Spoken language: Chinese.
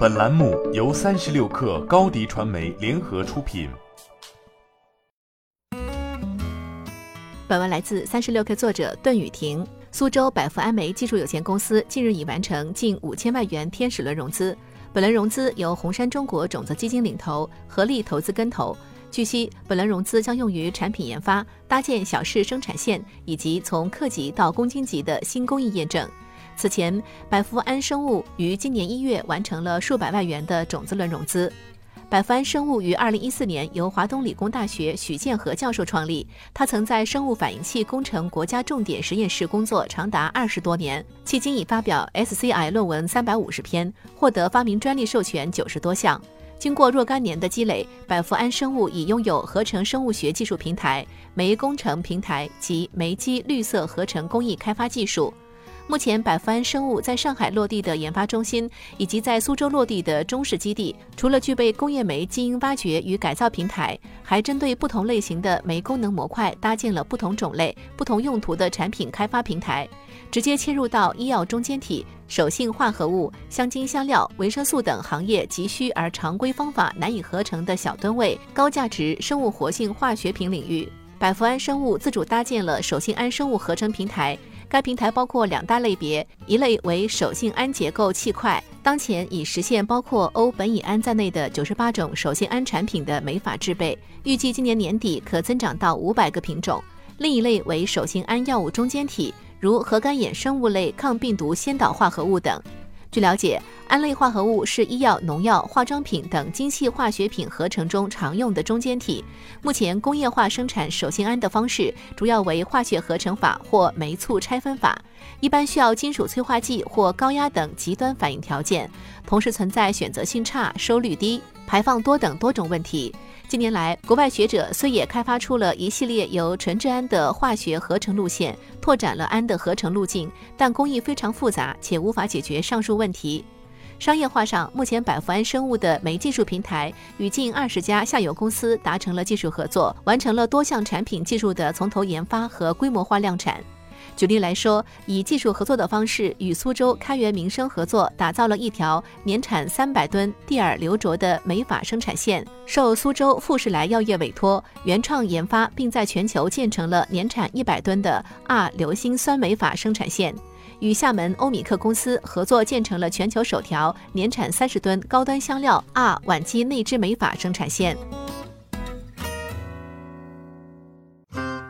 本栏目由三十六氪高低传媒联合出品。本文来自三十六氪作者段雨婷。苏州百富安煤技术有限公司近日已完成近五千万元天使轮融资，本轮融资由红杉中国种子基金领投，合力投资跟投。据悉，本轮融资将用于产品研发、搭建小试生产线以及从克级到公斤级的新工艺验证。此前，百福安生物于今年一月完成了数百万元的种子轮融资。百福安生物于二零一四年由华东理工大学许建和教授创立，他曾在生物反应器工程国家重点实验室工作长达二十多年，迄今已发表 SCI 论文三百五十篇，获得发明专利授权九十多项。经过若干年的积累，百福安生物已拥有合成生物学技术平台、酶工程平台及酶基绿色合成工艺开发技术。目前，百福安生物在上海落地的研发中心，以及在苏州落地的中式基地，除了具备工业酶基因挖掘与改造平台，还针对不同类型的酶功能模块搭建了不同种类、不同用途的产品开发平台，直接切入到医药中间体、手性化合物、香精香料、维生素等行业急需而常规方法难以合成的小吨位、高价值生物活性化学品领域。百福安生物自主搭建了手性安生物合成平台。该平台包括两大类别，一类为手性胺结构气块，当前已实现包括欧苯乙胺在内的九十八种手性胺产品的酶法制备，预计今年年底可增长到五百个品种。另一类为手性胺药物中间体，如核苷衍生物类抗病毒先导化合物等。据了解，胺类化合物是医药、农药、化妆品等精细化学品合成中常用的中间体。目前工业化生产手性胺的方式主要为化学合成法或酶促拆分法，一般需要金属催化剂或高压等极端反应条件，同时存在选择性差、收率低、排放多等多种问题。近年来，国外学者虽也开发出了一系列由纯质胺的化学合成路线，拓展了氨的合成路径，但工艺非常复杂，且无法解决上述问题。商业化上，目前百福安生物的酶技术平台与近二十家下游公司达成了技术合作，完成了多项产品技术的从头研发和规模化量产。举例来说，以技术合作的方式与苏州开元民生合作，打造了一条年产三百吨蒂尔流着的美法生产线，受苏州富士来药业委托，原创研发，并在全球建成了年产一百吨的 R 硫辛酸美法生产线，与厦门欧米克公司合作建成了全球首条年产三十吨高端香料 R 烷基内酯美法生产线。